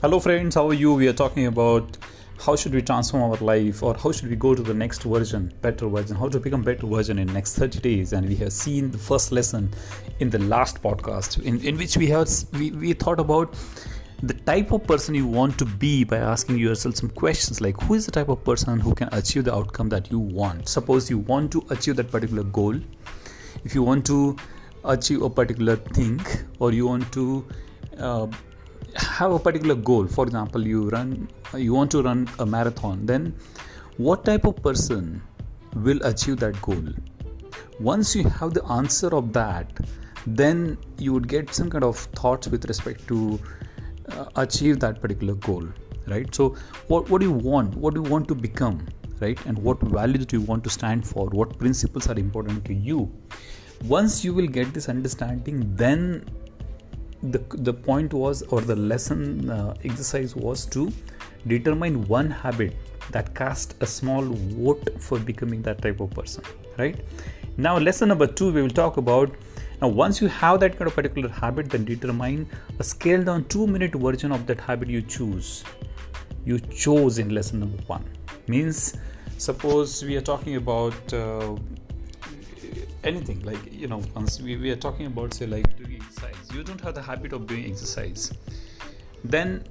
Hello, friends, how are you? We are talking about how should we transform our life or how should we go to the next version, better version, how to become better version in next 30 days. And we have seen the first lesson in the last podcast in, in which we have we, we thought about the type of person you want to be by asking yourself some questions like who is the type of person who can achieve the outcome that you want suppose you want to achieve that particular goal if you want to achieve a particular thing or you want to uh, have a particular goal. For example you run you want to run a marathon then what type of person will achieve that goal? Once you have the answer of that then you would get some kind of thoughts with respect to uh, achieve that particular goal right? So what, what do you want? What do you want to become right? And what values do you want to stand for? What principles are important to you? Once you will get this understanding then the, the point was or the lesson uh, exercise was to determine one habit that cast a small vote for becoming that type of person right? Now lesson number two we will talk about now once you have that kind of particular habit then determine a scaled down two minute version of that habit you choose you chose in lesson number one. Means suppose we are talking about uh, anything like you know once we, we are talking about say like doing exercise you don't have the habit of doing exercise. Then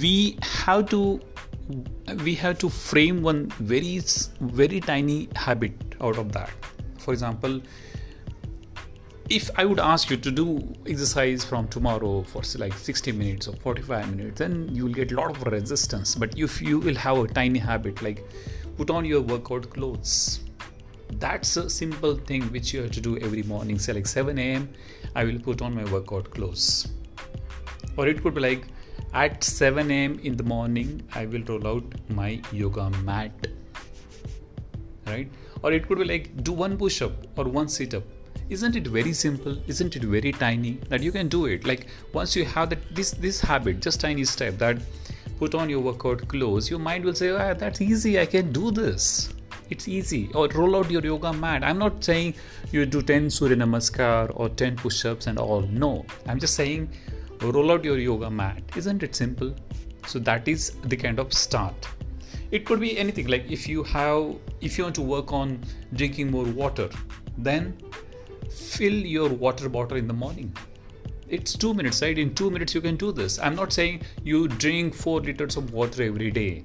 we have to we have to frame one very very tiny habit out of that. For example if i would ask you to do exercise from tomorrow for like 60 minutes or 45 minutes then you will get a lot of resistance. But if you will have a tiny habit like put on your workout clothes that's a simple thing which you have to do every morning. Say like 7 a.m i will put on my workout clothes. Or it could be like at 7 a.m in the morning i will roll out my yoga mat. Right? Or it could be like do one push up or one sit up isn't it very simple? Isn't it very tiny that you can do it? Like once you have that this this habit just tiny step that put on your workout clothes your mind will say oh, that's easy. I can do this it's easy. Or roll out your yoga mat. I'm not saying you do 10 surya namaskar or 10 push-ups and all. No. I'm just saying roll out your yoga mat. Isn't it simple? So that is the kind of start. It could be anything. Like if you have if you want to work on drinking more water then fill your water bottle in the morning. It's two minutes right? In two minutes you can do this. I'm not saying you drink four liters of water every day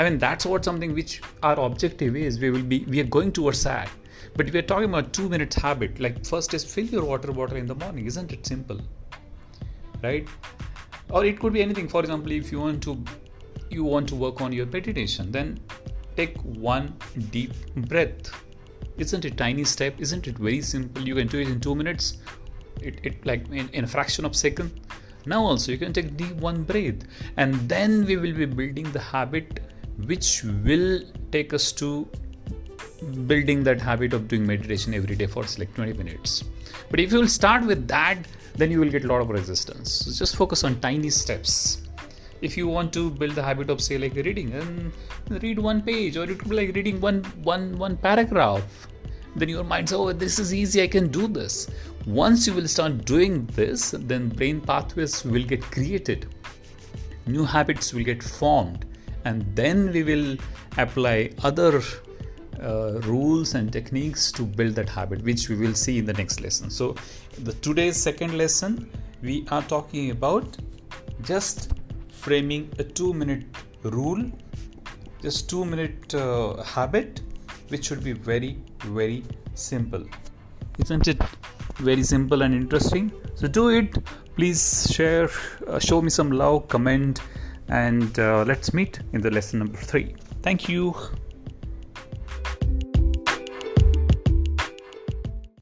I mean, that's what something which our objective is. We will be, we are going towards that. But we are talking about two minutes habit. Like first is fill your water bottle in the morning. Isn't it simple? Right? Or it could be anything. For example, if you want to, you want to work on your meditation, then take one deep breath. Isn't it tiny step? Isn't it very simple? You can do it in two minutes. It, it like in, in a fraction of second. Now also you can take deep one breath, and then we will be building the habit which will take us to building that habit of doing meditation every day for like 20 minutes. But if you will start with that then you will get a lot of resistance. So just focus on tiny steps. If you want to build the habit of say like reading and read one page or it could be like reading one one one paragraph. Then your mind says oh this is easy i can do this. Once you will start doing this then brain pathways will get created. New habits will get formed and then we will apply other uh, rules and techniques to build that habit which we will see in the next lesson. So the today's second lesson we are talking about just framing a 2 minute rule just 2 minute uh, habit which should be very very simple. Isn't it very simple and interesting? So do it. Please share uh, show me some love comment and uh, let's meet in the lesson number three. Thank you.